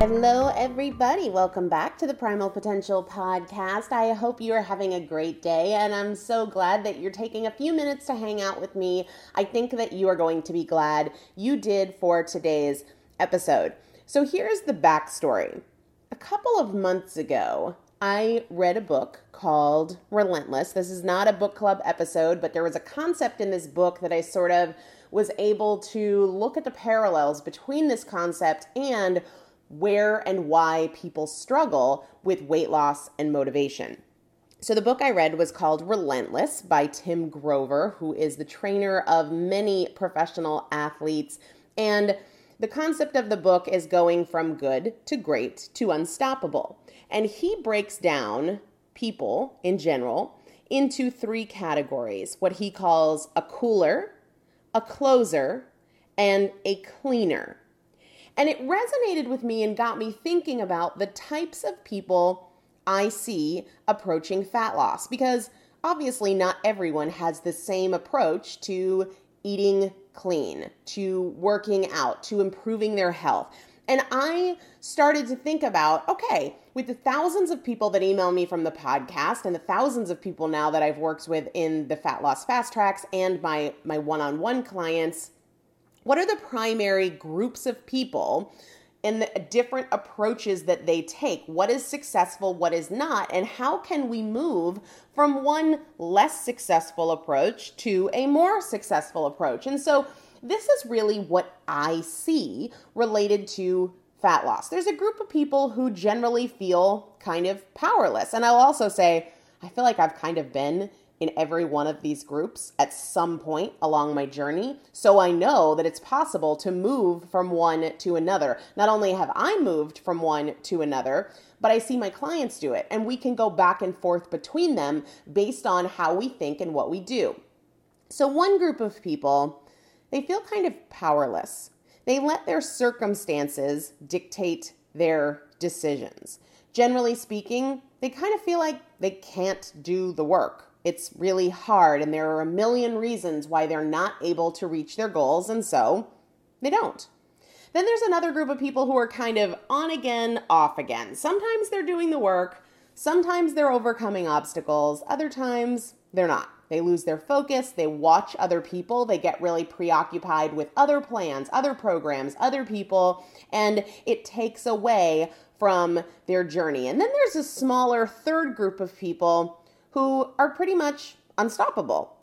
Hello, everybody. Welcome back to the Primal Potential Podcast. I hope you are having a great day, and I'm so glad that you're taking a few minutes to hang out with me. I think that you are going to be glad you did for today's episode. So here's the backstory. A couple of months ago, I read a book called Relentless. This is not a book club episode, but there was a concept in this book that I sort of was able to look at the parallels between this concept and where and why people struggle with weight loss and motivation. So, the book I read was called Relentless by Tim Grover, who is the trainer of many professional athletes. And the concept of the book is going from good to great to unstoppable. And he breaks down people in general into three categories what he calls a cooler, a closer, and a cleaner. And it resonated with me and got me thinking about the types of people I see approaching fat loss because obviously not everyone has the same approach to eating clean, to working out, to improving their health. And I started to think about okay, with the thousands of people that email me from the podcast and the thousands of people now that I've worked with in the fat loss fast tracks and my my one-on-one clients, what are the primary groups of people and the different approaches that they take? What is successful, what is not, and how can we move from one less successful approach to a more successful approach? And so this is really what I see related to fat loss. There's a group of people who generally feel kind of powerless. And I'll also say, I feel like I've kind of been in every one of these groups at some point along my journey. So I know that it's possible to move from one to another. Not only have I moved from one to another, but I see my clients do it. And we can go back and forth between them based on how we think and what we do. So, one group of people they feel kind of powerless. They let their circumstances dictate their decisions. Generally speaking, they kind of feel like they can't do the work. It's really hard, and there are a million reasons why they're not able to reach their goals, and so they don't. Then there's another group of people who are kind of on again, off again. Sometimes they're doing the work, sometimes they're overcoming obstacles, other times they're not. They lose their focus, they watch other people, they get really preoccupied with other plans, other programs, other people, and it takes away from their journey. And then there's a smaller third group of people who are pretty much unstoppable.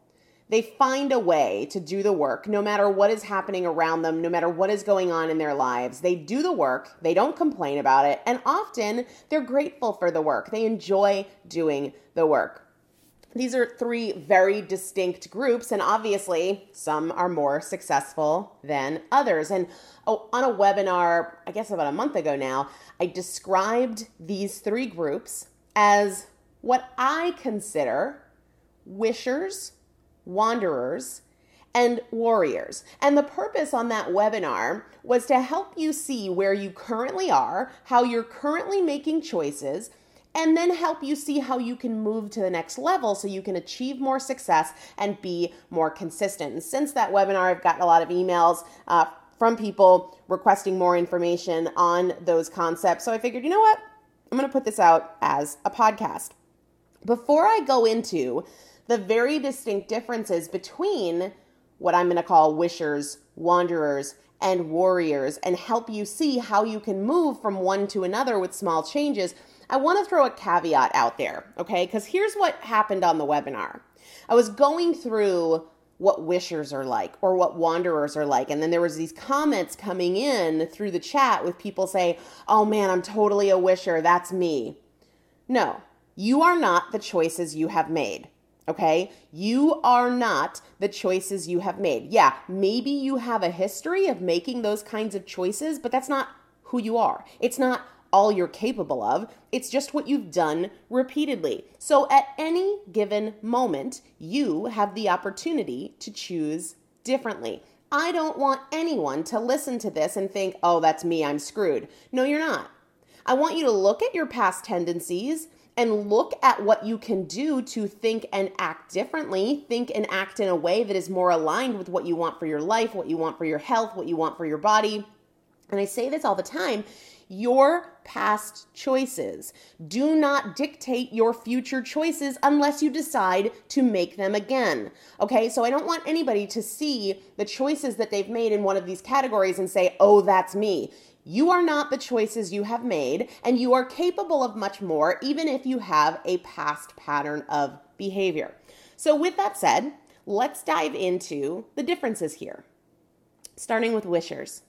They find a way to do the work no matter what is happening around them, no matter what is going on in their lives. They do the work, they don't complain about it, and often they're grateful for the work. They enjoy doing the work. These are three very distinct groups, and obviously, some are more successful than others. And oh, on a webinar, I guess about a month ago now, I described these three groups as what I consider wishers, wanderers, and warriors. And the purpose on that webinar was to help you see where you currently are, how you're currently making choices and then help you see how you can move to the next level so you can achieve more success and be more consistent. And since that webinar, I've gotten a lot of emails. Uh, from people requesting more information on those concepts. So I figured, you know what? I'm going to put this out as a podcast. Before I go into the very distinct differences between what I'm going to call wishers, wanderers, and warriors, and help you see how you can move from one to another with small changes, I want to throw a caveat out there, okay? Because here's what happened on the webinar. I was going through what wishers are like or what wanderers are like and then there was these comments coming in through the chat with people say oh man i'm totally a wisher that's me no you are not the choices you have made okay you are not the choices you have made yeah maybe you have a history of making those kinds of choices but that's not who you are it's not all you're capable of. It's just what you've done repeatedly. So at any given moment, you have the opportunity to choose differently. I don't want anyone to listen to this and think, oh, that's me, I'm screwed. No, you're not. I want you to look at your past tendencies and look at what you can do to think and act differently. Think and act in a way that is more aligned with what you want for your life, what you want for your health, what you want for your body And I say this all the time your past choices do not dictate your future choices unless you decide to make them again. Okay, so I don't want anybody to see the choices that they've made in one of these categories and say, oh, that's me. You are not the choices you have made, and you are capable of much more, even if you have a past pattern of behavior. So, with that said, let's dive into the differences here. Starting with wishers.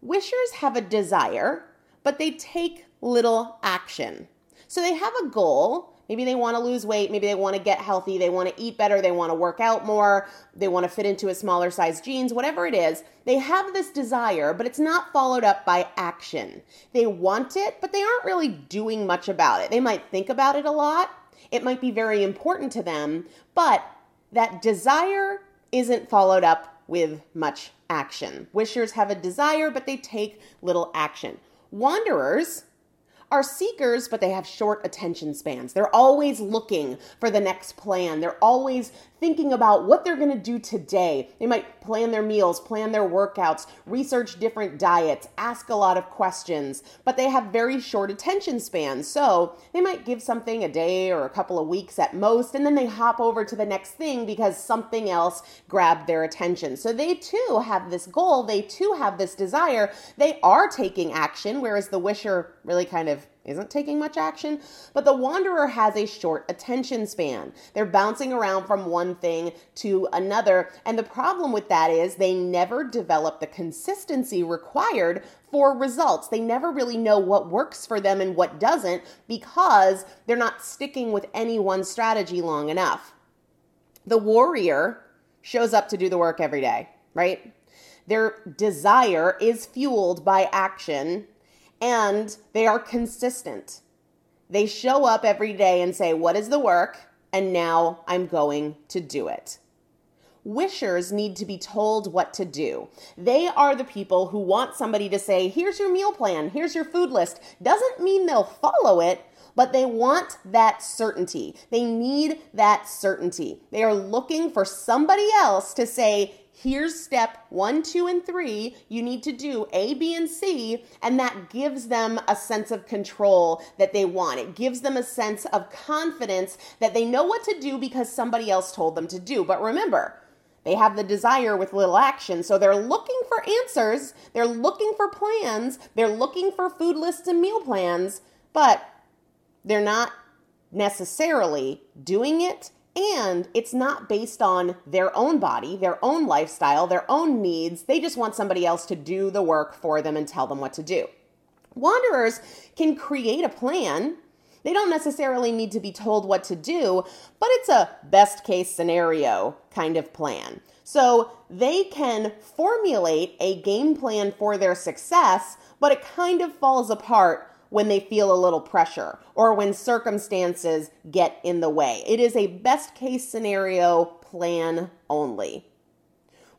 Wishers have a desire but they take little action. So they have a goal. Maybe they want to lose weight. Maybe they want to get healthy. They want to eat better. They want to work out more. They want to fit into a smaller size jeans, whatever it is. They have this desire, but it's not followed up by action. They want it, but they aren't really doing much about it. They might think about it a lot. It might be very important to them, but that desire isn't followed up with much action. Wishers have a desire, but they take little action. Wanderers are seekers, but they have short attention spans. They're always looking for the next plan. They're always thinking about what they're going to do today. They might plan their meals, plan their workouts, research different diets, ask a lot of questions, but they have very short attention spans. So they might give something a day or a couple of weeks at most, and then they hop over to the next thing because something else grabbed their attention. So they too have this goal, they too have this desire. They are taking action, whereas the wisher really kind of isn't taking much action, but the wanderer has a short attention span. They're bouncing around from one thing to another, and the problem with that is they never develop the consistency required for results. They never really know what works for them and what doesn't because they're not sticking with any one strategy long enough. The warrior shows up to do the work every day, right? Their desire is fueled by action and they are consistent. They show up every day and say, What is the work? And now I'm going to do it. Wishers need to be told what to do. They are the people who want somebody to say, Here's your meal plan, here's your food list. Doesn't mean they'll follow it, but they want that certainty. They need that certainty. They are looking for somebody else to say, here's step one, two, and three. You need to do A, B, and C. And that gives them a sense of control that they want. It gives them a sense of confidence that they know what to do because somebody else told them to do. But remember, they have the desire with little action. So they're looking for answers. They're looking for plans. They're looking for food lists and meal plans, but they're not necessarily doing it and it's not based on their own body, their own lifestyle, their own needs. They just want somebody else to do the work for them and tell them what to do. Wanderers can create a plan. They don't necessarily need to be told what to do, but it's a best case scenario kind of plan. So they can formulate a game plan for their success, but it kind of falls apart when they feel a little pressure or when circumstances get in the way. It is a best case scenario plan only.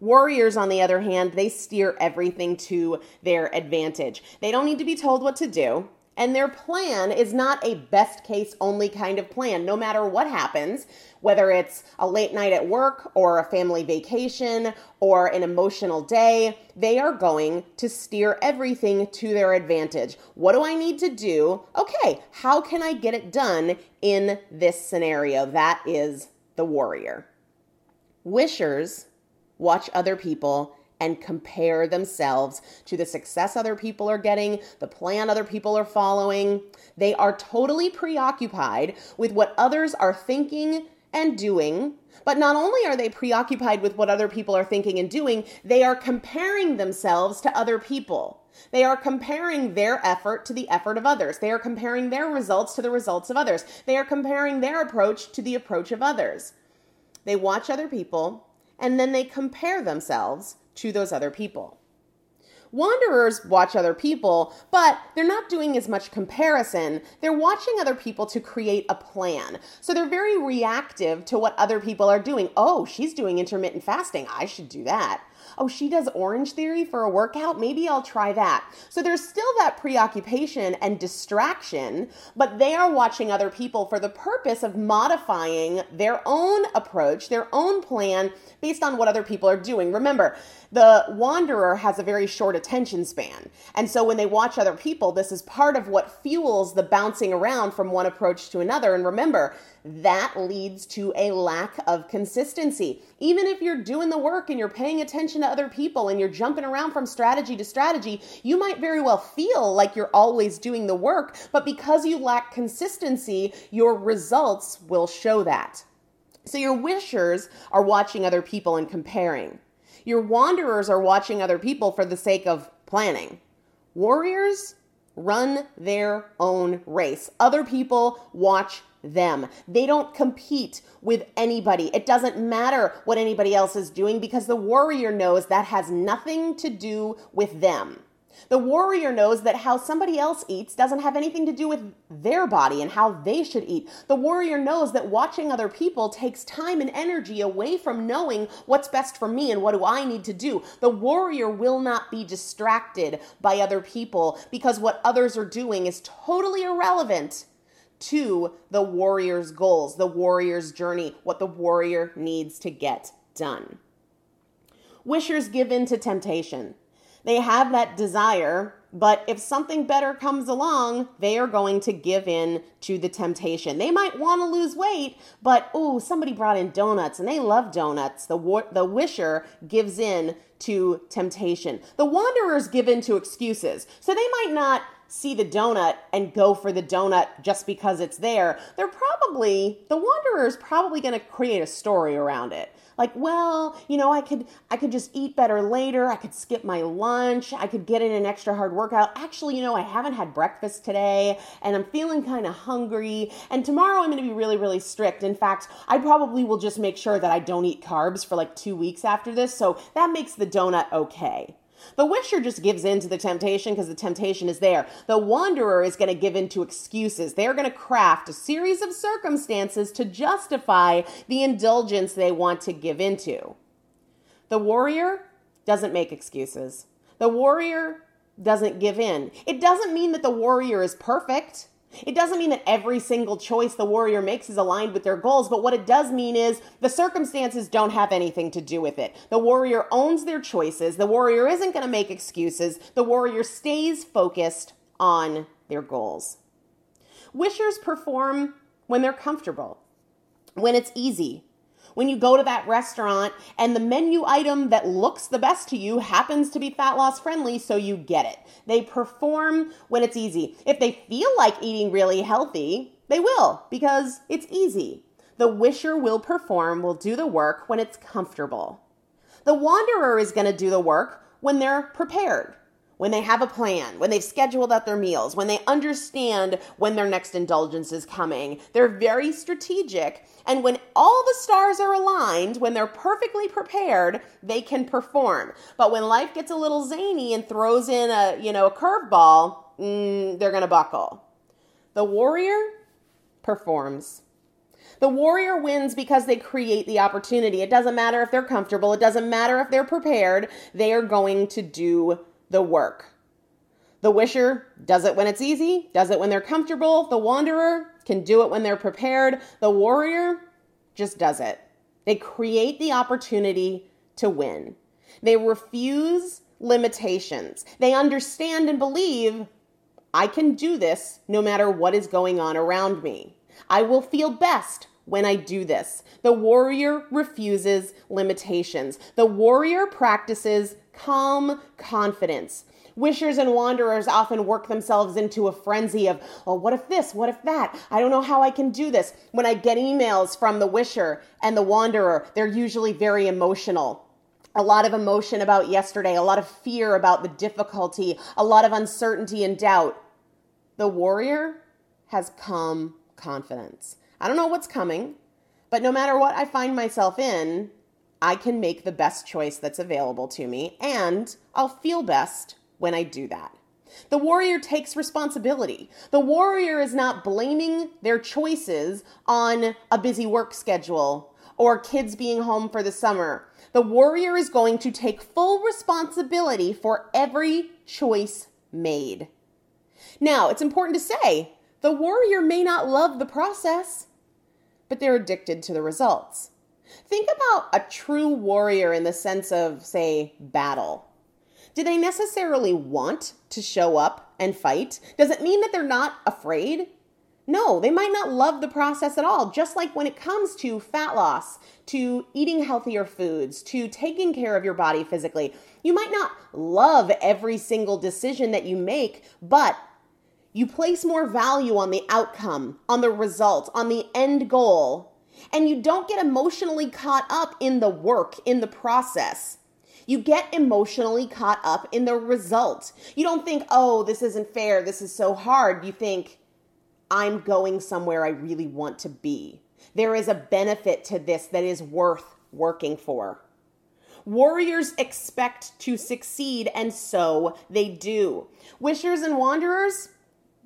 Warriors, on the other hand, they steer everything to their advantage. They don't need to be told what to do. And their plan is not a best case only kind of plan. No matter what happens, whether it's a late night at work or a family vacation or an emotional day, they are going to steer everything to their advantage. What do I need to do? Okay, how can I get it done in this scenario? That is the warrior. Wishers watch other people and compare themselves to the success other people are getting, the plan other people are following. They are totally preoccupied with what others are thinking and doing. But not only are they preoccupied with what other people are thinking and doing, they are comparing themselves to other people. They are comparing their effort to the effort of others. They are comparing their results to the results of others. They are comparing their approach to the approach of others. They watch other people and then they compare themselves to those other people. Wanderers watch other people, but they're not doing as much comparison. They're watching other people to create a plan. So they're very reactive to what other people are doing. Oh, she's doing intermittent fasting. I should do that. Oh, she does Orange Theory for a workout. Maybe I'll try that. So there's still that preoccupation and distraction, but they are watching other people for the purpose of modifying their own approach, their own plan based on what other people are doing. Remember, the wanderer has a very short attention span. And so when they watch other people, this is part of what fuels the bouncing around from one approach to another. And remember, that leads to a lack of consistency. Even if you're doing the work and you're paying attention to other people and you're jumping around from strategy to strategy, you might very well feel like you're always doing the work, but because you lack consistency, your results will show that. So your wishers are watching other people and comparing. Your wanderers are watching other people for the sake of planning. Warriors run their own race. Other people watch them. They don't compete with anybody. It doesn't matter what anybody else is doing because the warrior knows that has nothing to do with them. The warrior knows that how somebody else eats doesn't have anything to do with their body and how they should eat. The warrior knows that watching other people takes time and energy away from knowing what's best for me and what do I need to do. The warrior will not be distracted by other people because what others are doing is totally irrelevant to the warrior's goals, the warrior's journey, what the warrior needs to get done. Wishers give in to temptation. They have that desire, but if something better comes along, they are going to give in to the temptation. They might want to lose weight, but oh, somebody brought in donuts and they love donuts. The the wisher gives in to temptation. The wanderers give in to excuses. So they might not see the donut and go for the donut just because it's there. They're probably the wanderer is probably going to create a story around it. Like well you know i could i could just eat better later i could skip my lunch i could get in an extra hard workout. Actually you know i haven't had breakfast today and i'm feeling kind of hungry and tomorrow i'm going to be really really strict. In fact i probably will just make sure that i don't eat carbs for like two weeks after this so that makes the donut okay the wisher just gives in to the temptation because the temptation is there. The wanderer is going to give in to excuses. They're going to craft a series of circumstances to justify the indulgence they want to give into. The warrior doesn't make excuses. The warrior doesn't give in. It doesn't mean that the warrior is perfect. It doesn't mean that every single choice the warrior makes is aligned with their goals, but what it does mean is the circumstances don't have anything to do with it. The warrior owns their choices. The warrior isn't going to make excuses. The warrior stays focused on their goals. Wishers perform when they're comfortable, when it's easy, when you go to that restaurant and the menu item that looks the best to you happens to be fat loss friendly, so you get it. They perform when it's easy. If they feel like eating really healthy, they will because it's easy. The wisher will perform, will do the work when it's comfortable. The wanderer is going to do the work when they're prepared when they have a plan, when they've scheduled out their meals, when they understand when their next indulgence is coming. They're very strategic. And when all the stars are aligned, when they're perfectly prepared, they can perform. But when life gets a little zany and throws in a, you know, a curveball, mm, they're going to buckle. The warrior performs. The warrior wins because they create the opportunity. It doesn't matter if they're comfortable, it doesn't matter if they're prepared, they are going to do the work. The wisher does it when it's easy, does it when they're comfortable. The wanderer can do it when they're prepared. The warrior just does it. They create the opportunity to win. They refuse limitations. They understand and believe I can do this no matter what is going on around me. I will feel best when I do this. The warrior refuses limitations. The warrior practices calm confidence. Wishers and wanderers often work themselves into a frenzy of, oh, what if this? What if that? I don't know how I can do this. When I get emails from the wisher and the wanderer, they're usually very emotional. A lot of emotion about yesterday, a lot of fear about the difficulty, a lot of uncertainty and doubt. The warrior has calm confidence. I don't know what's coming, but no matter what I find myself in, I can make the best choice that's available to me, and I'll feel best when I do that. The warrior takes responsibility. The warrior is not blaming their choices on a busy work schedule or kids being home for the summer. The warrior is going to take full responsibility for every choice made. Now, it's important to say the warrior may not love the process, but they're addicted to the results. Think about a true warrior in the sense of, say, battle. Do they necessarily want to show up and fight? Does it mean that they're not afraid? No, they might not love the process at all. Just like when it comes to fat loss, to eating healthier foods, to taking care of your body physically, you might not love every single decision that you make, but you place more value on the outcome, on the result, on the end goal, and you don't get emotionally caught up in the work, in the process. You get emotionally caught up in the result. You don't think, oh, this isn't fair, this is so hard. You think, I'm going somewhere I really want to be. There is a benefit to this that is worth working for. Warriors expect to succeed, and so they do. Wishers and wanderers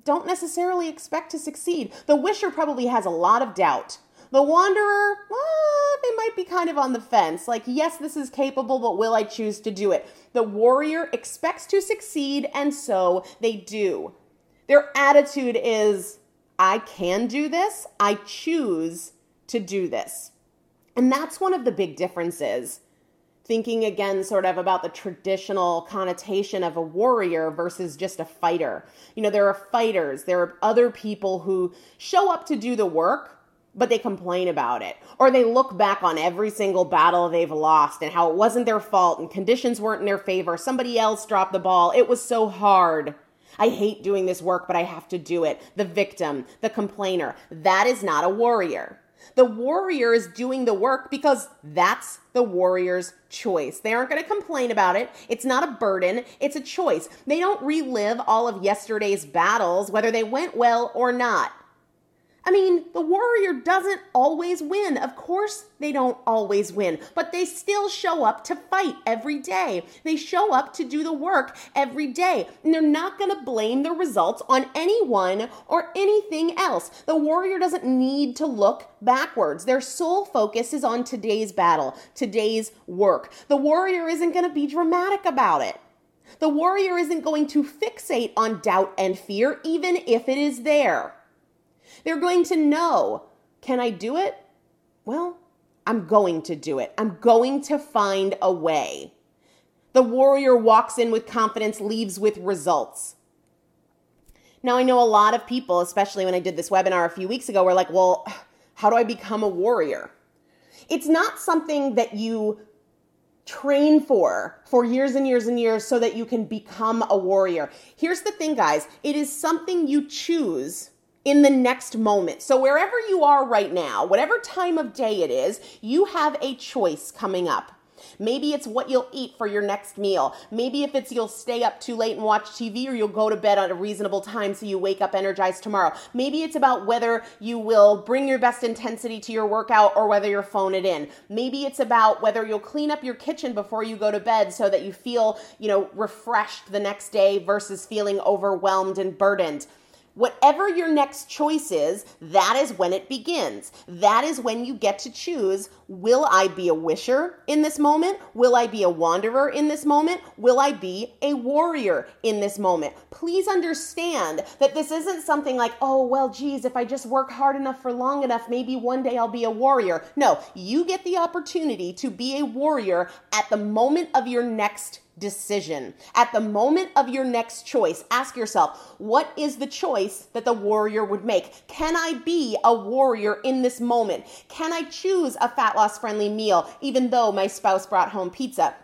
don't necessarily expect to succeed. The wisher probably has a lot of doubt. The wanderer, well, they might be kind of on the fence. Like, yes, this is capable, but will I choose to do it? The warrior expects to succeed, and so they do. Their attitude is, I can do this. I choose to do this. And that's one of the big differences. Thinking again, sort of about the traditional connotation of a warrior versus just a fighter. You know, there are fighters, there are other people who show up to do the work, but they complain about it. Or they look back on every single battle they've lost and how it wasn't their fault and conditions weren't in their favor. Somebody else dropped the ball. It was so hard. I hate doing this work, but I have to do it. The victim, the complainer. That is not a warrior. The warrior is doing the work because that's the warrior's choice. They aren't going to complain about it. It's not a burden, it's a choice. They don't relive all of yesterday's battles, whether they went well or not. I mean, the warrior doesn't always win. Of course, they don't always win, but they still show up to fight every day. They show up to do the work every day, and they're not going to blame the results on anyone or anything else. The warrior doesn't need to look backwards. Their sole focus is on today's battle, today's work. The warrior isn't going to be dramatic about it. The warrior isn't going to fixate on doubt and fear, even if it is there. They're going to know can I do it? Well, I'm going to do it. I'm going to find a way. The warrior walks in with confidence, leaves with results. Now, I know a lot of people, especially when I did this webinar a few weeks ago, were like, well, how do I become a warrior? It's not something that you train for for years and years and years so that you can become a warrior. Here's the thing, guys it is something you choose in the next moment. So, wherever you are right now, whatever time of day it is, you have a choice coming up. Maybe it's what you'll eat for your next meal. Maybe if it's you'll stay up too late and watch TV or you'll go to bed at a reasonable time so you wake up energized tomorrow. Maybe it's about whether you will bring your best intensity to your workout or whether you'll phone it in. Maybe it's about whether you'll clean up your kitchen before you go to bed so that you feel, you know, refreshed the next day versus feeling overwhelmed and burdened. Whatever your next choice is, that is when it begins. That is when you get to choose will I be a wisher in this moment? Will I be a wanderer in this moment? Will I be a warrior in this moment? Please understand that this isn't something like, oh, well, geez, if I just work hard enough for long enough, maybe one day I'll be a warrior. No, you get the opportunity to be a warrior at the moment of your next decision. At the moment of your next choice, ask yourself, what is the choice that the warrior would make? Can I be a warrior in this moment? Can I choose a fat loss friendly meal even though my spouse brought home pizza?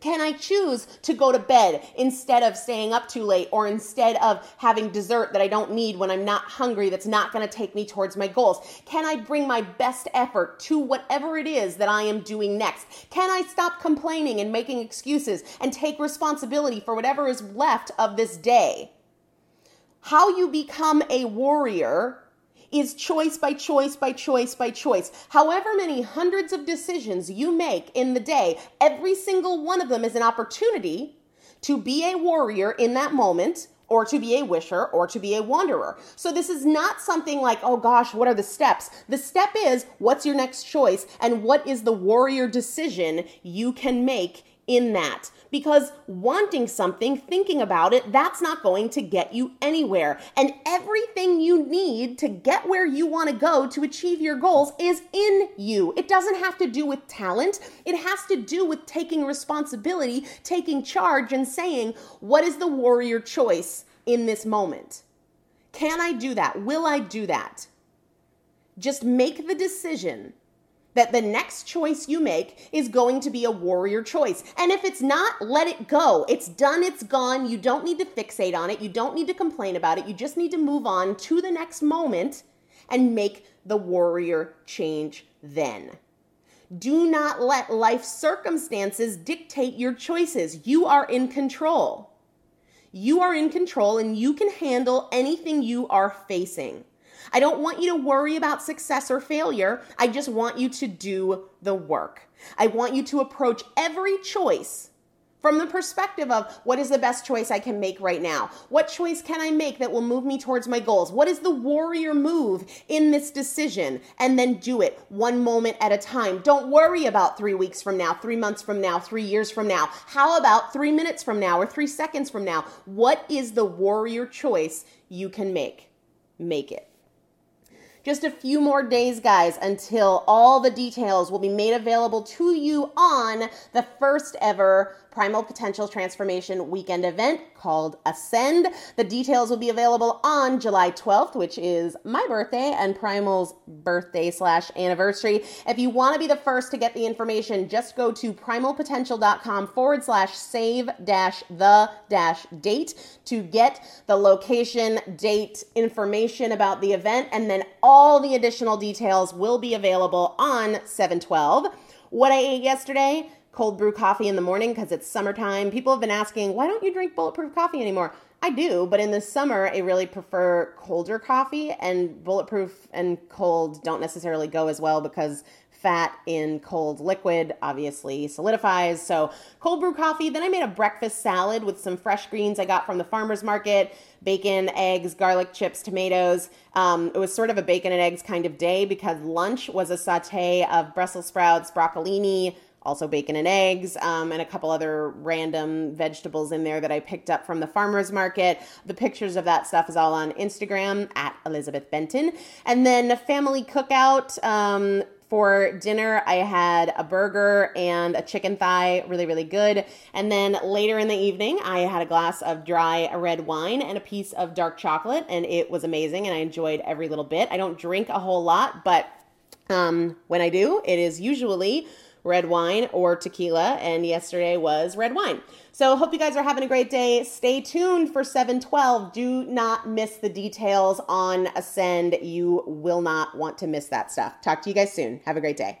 Can I choose to go to bed instead of staying up too late or instead of having dessert that I don't need when I'm not hungry that's not going to take me towards my goals? Can I bring my best effort to whatever it is that I am doing next? Can I stop complaining and making excuses and take responsibility for whatever is left of this day? How you become a warrior is choice by choice by choice by choice. However many hundreds of decisions you make in the day, every single one of them is an opportunity to be a warrior in that moment or to be a wisher or to be a wanderer. So this is not something like, oh gosh, what are the steps? The step is what's your next choice and what is the warrior decision you can make in that because wanting something, thinking about it, that's not going to get you anywhere. And everything you need to get where you want to go to achieve your goals is in you. It doesn't have to do with talent, it has to do with taking responsibility, taking charge, and saying, What is the warrior choice in this moment? Can I do that? Will I do that? Just make the decision that the next choice you make is going to be a warrior choice. And if it's not, let it go. It's done, it's gone. You don't need to fixate on it. You don't need to complain about it. You just need to move on to the next moment and make the warrior change then. Do not let life circumstances dictate your choices. You are in control. You are in control and you can handle anything you are facing. I don't want you to worry about success or failure. I just want you to do the work. I want you to approach every choice from the perspective of what is the best choice I can make right now? What choice can I make that will move me towards my goals? What is the warrior move in this decision? And then do it one moment at a time. Don't worry about three weeks from now, three months from now, three years from now. How about three minutes from now or three seconds from now? What is the warrior choice you can make? Make it. Just a few more days, guys, until all the details will be made available to you on the first ever Primal Potential Transformation Weekend event called Ascend. The details will be available on July 12th, which is my birthday and Primal's birthday slash anniversary. If you want to be the first to get the information, just go to primalpotential.com forward slash save dash the dash date to get the location, date, information about the event, and then all the additional details will be available on 712. What I ate yesterday, cold brew coffee in the morning because it's summertime. People have been asking, why don't you drink bulletproof coffee anymore? I do, but in the summer, I really prefer colder coffee, and bulletproof and cold don't necessarily go as well because fat in cold liquid obviously solidifies. So, cold brew coffee. Then I made a breakfast salad with some fresh greens I got from the farmer's market bacon, eggs, garlic chips, tomatoes. Um, it was sort of a bacon and eggs kind of day because lunch was a saute of Brussels sprouts, broccolini, also bacon and eggs, um, and a couple other random vegetables in there that I picked up from the farmer's market. The pictures of that stuff is all on Instagram at Elizabeth Benton. And then a family cookout. Um, for dinner, I had a burger and a chicken thigh, really, really good. And then later in the evening, I had a glass of dry red wine and a piece of dark chocolate, and it was amazing. And I enjoyed every little bit. I don't drink a whole lot, but um, when I do, it is usually red wine or tequila, and yesterday was red wine. So, hope you guys are having a great day. Stay tuned for 712. Do not miss the details on Ascend. You will not want to miss that stuff. Talk to you guys soon. Have a great day.